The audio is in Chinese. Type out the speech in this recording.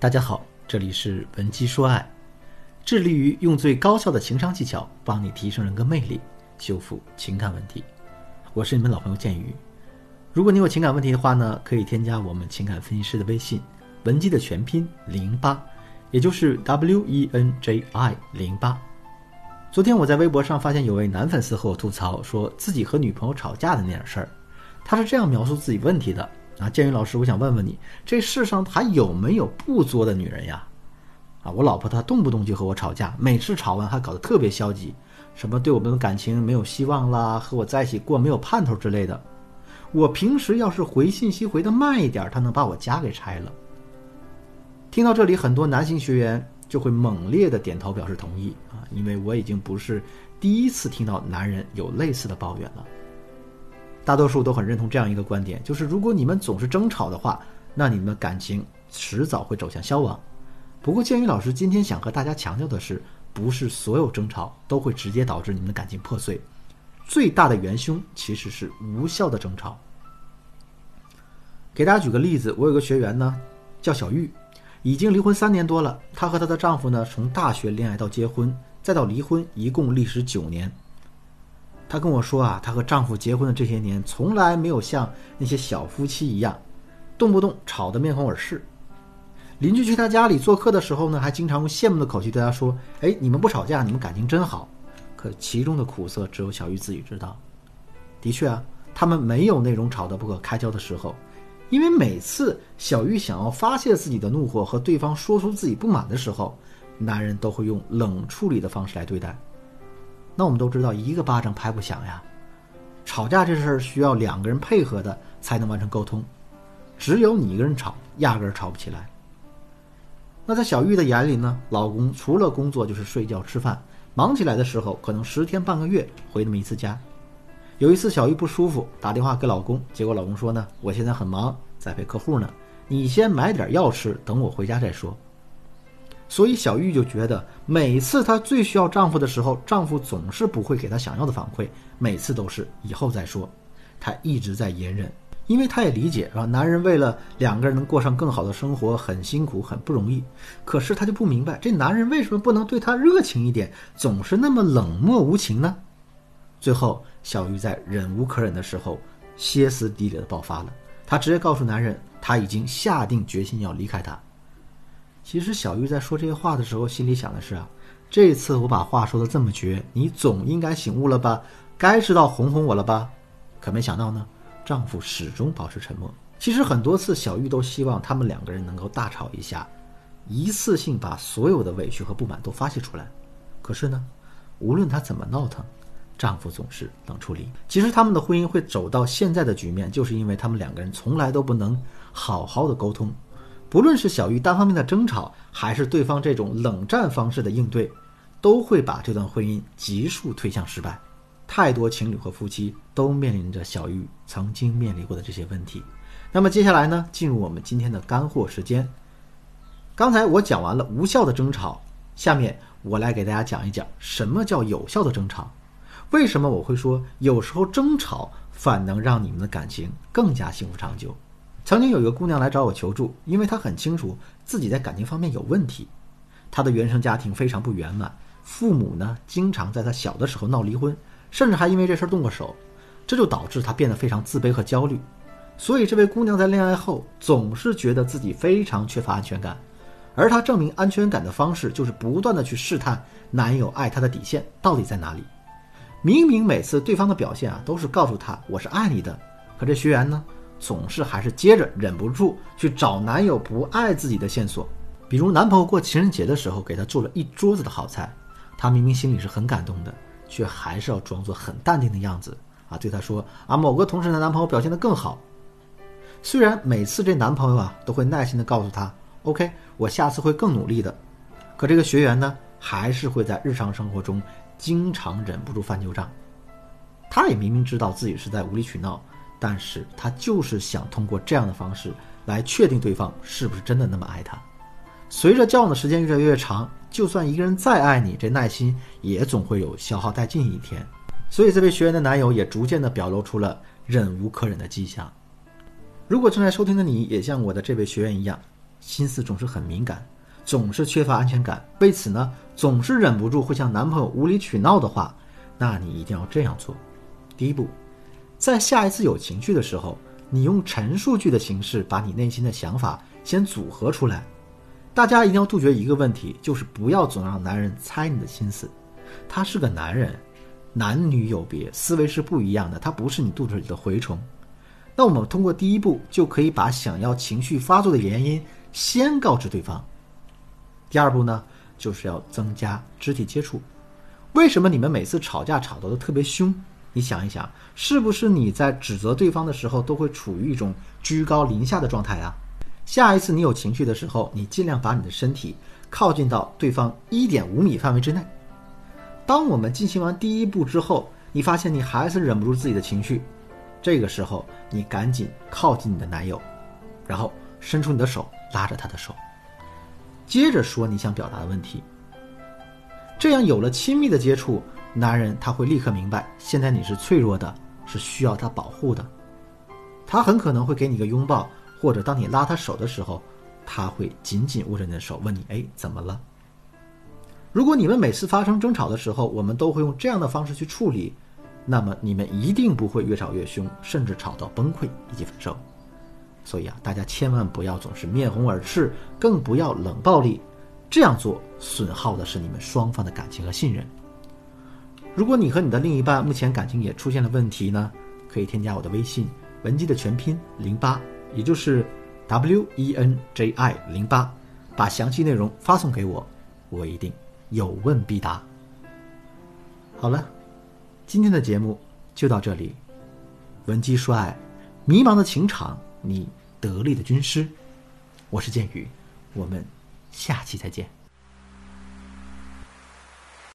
大家好，这里是文姬说爱，致力于用最高效的情商技巧帮你提升人格魅力，修复情感问题。我是你们老朋友建宇。如果你有情感问题的话呢，可以添加我们情感分析师的微信，文姬的全拼零八，也就是 W E N J I 零八。昨天我在微博上发现有位男粉丝和我吐槽，说自己和女朋友吵架的那点事儿。他是这样描述自己问题的。啊，建宇老师，我想问问你，这世上还有没有不作的女人呀？啊，我老婆她动不动就和我吵架，每次吵完还搞得特别消极，什么对我们的感情没有希望啦，和我在一起过没有盼头之类的。我平时要是回信息回的慢一点，她能把我家给拆了。听到这里，很多男性学员就会猛烈的点头表示同意啊，因为我已经不是第一次听到男人有类似的抱怨了。大多数都很认同这样一个观点，就是如果你们总是争吵的话，那你们的感情迟早会走向消亡。不过，建宇老师今天想和大家强调的是，不是所有争吵都会直接导致你们的感情破碎，最大的元凶其实是无效的争吵。给大家举个例子，我有个学员呢，叫小玉，已经离婚三年多了。她和她的丈夫呢，从大学恋爱到结婚，再到离婚，一共历时九年。她跟我说啊，她和丈夫结婚的这些年，从来没有像那些小夫妻一样，动不动吵得面红耳赤。邻居去她家里做客的时候呢，还经常用羡慕的口气对她说：“哎，你们不吵架，你们感情真好。”可其中的苦涩，只有小玉自己知道。的确啊，他们没有那种吵得不可开交的时候，因为每次小玉想要发泄自己的怒火和对方说出自己不满的时候，男人都会用冷处理的方式来对待。那我们都知道，一个巴掌拍不响呀。吵架这事儿需要两个人配合的才能完成沟通，只有你一个人吵，压根儿吵不起来。那在小玉的眼里呢，老公除了工作就是睡觉吃饭，忙起来的时候可能十天半个月回那么一次家。有一次小玉不舒服，打电话给老公，结果老公说呢：“我现在很忙，在陪客户呢，你先买点药吃，等我回家再说。”所以小玉就觉得，每次她最需要丈夫的时候，丈夫总是不会给她想要的反馈，每次都是以后再说。她一直在隐忍，因为她也理解，啊，男人为了两个人能过上更好的生活，很辛苦，很不容易。可是她就不明白，这男人为什么不能对她热情一点，总是那么冷漠无情呢？最后，小玉在忍无可忍的时候，歇斯底里的爆发了。她直接告诉男人，她已经下定决心要离开他。其实小玉在说这些话的时候，心里想的是啊，这次我把话说的这么绝，你总应该醒悟了吧？该知道哄哄我了吧？可没想到呢，丈夫始终保持沉默。其实很多次，小玉都希望他们两个人能够大吵一下，一次性把所有的委屈和不满都发泄出来。可是呢，无论她怎么闹腾，丈夫总是冷处理。其实他们的婚姻会走到现在的局面，就是因为他们两个人从来都不能好好的沟通。不论是小玉单方面的争吵，还是对方这种冷战方式的应对，都会把这段婚姻急速推向失败。太多情侣和夫妻都面临着小玉曾经面临过的这些问题。那么接下来呢，进入我们今天的干货时间。刚才我讲完了无效的争吵，下面我来给大家讲一讲什么叫有效的争吵。为什么我会说有时候争吵反能让你们的感情更加幸福长久？曾经有一个姑娘来找我求助，因为她很清楚自己在感情方面有问题。她的原生家庭非常不圆满，父母呢经常在她小的时候闹离婚，甚至还因为这事儿动过手，这就导致她变得非常自卑和焦虑。所以这位姑娘在恋爱后总是觉得自己非常缺乏安全感，而她证明安全感的方式就是不断的去试探男友爱她的底线到底在哪里。明明每次对方的表现啊都是告诉她我是爱你的，可这学员呢？总是还是接着忍不住去找男友不爱自己的线索，比如男朋友过情人节的时候给她做了一桌子的好菜，她明明心里是很感动的，却还是要装作很淡定的样子啊，对他说啊某个同事的男朋友表现得更好。虽然每次这男朋友啊都会耐心的告诉她，OK，我下次会更努力的，可这个学员呢还是会在日常生活中经常忍不住翻旧账。他也明明知道自己是在无理取闹。但是他就是想通过这样的方式来确定对方是不是真的那么爱他。随着交往的时间越来越长，就算一个人再爱你，这耐心也总会有消耗殆尽一天。所以这位学员的男友也逐渐的表露出了忍无可忍的迹象。如果正在收听的你也像我的这位学员一样，心思总是很敏感，总是缺乏安全感，为此呢，总是忍不住会向男朋友无理取闹的话，那你一定要这样做：第一步，在下一次有情绪的时候，你用陈述句的形式把你内心的想法先组合出来。大家一定要杜绝一个问题，就是不要总让男人猜你的心思。他是个男人，男女有别，思维是不一样的，他不是你肚子里的蛔虫。那我们通过第一步就可以把想要情绪发作的原因先告知对方。第二步呢，就是要增加肢体接触。为什么你们每次吵架吵得都特别凶？你想一想，是不是你在指责对方的时候都会处于一种居高临下的状态啊？下一次你有情绪的时候，你尽量把你的身体靠近到对方一点五米范围之内。当我们进行完第一步之后，你发现你还是忍不住自己的情绪，这个时候你赶紧靠近你的男友，然后伸出你的手拉着他的手，接着说你想表达的问题。这样有了亲密的接触，男人他会立刻明白，现在你是脆弱的，是需要他保护的，他很可能会给你一个拥抱。或者当你拉他手的时候，他会紧紧握着你的手，问你：“哎，怎么了？”如果你们每次发生争吵的时候，我们都会用这样的方式去处理，那么你们一定不会越吵越凶，甚至吵到崩溃以及分手。所以啊，大家千万不要总是面红耳赤，更不要冷暴力，这样做损耗的是你们双方的感情和信任。如果你和你的另一半目前感情也出现了问题呢，可以添加我的微信文姬的全拼零八。也就是 W E N J I 零八，把详细内容发送给我，我一定有问必答。好了，今天的节目就到这里。文姬说爱，迷茫的情场，你得力的军师，我是剑宇，我们下期再见。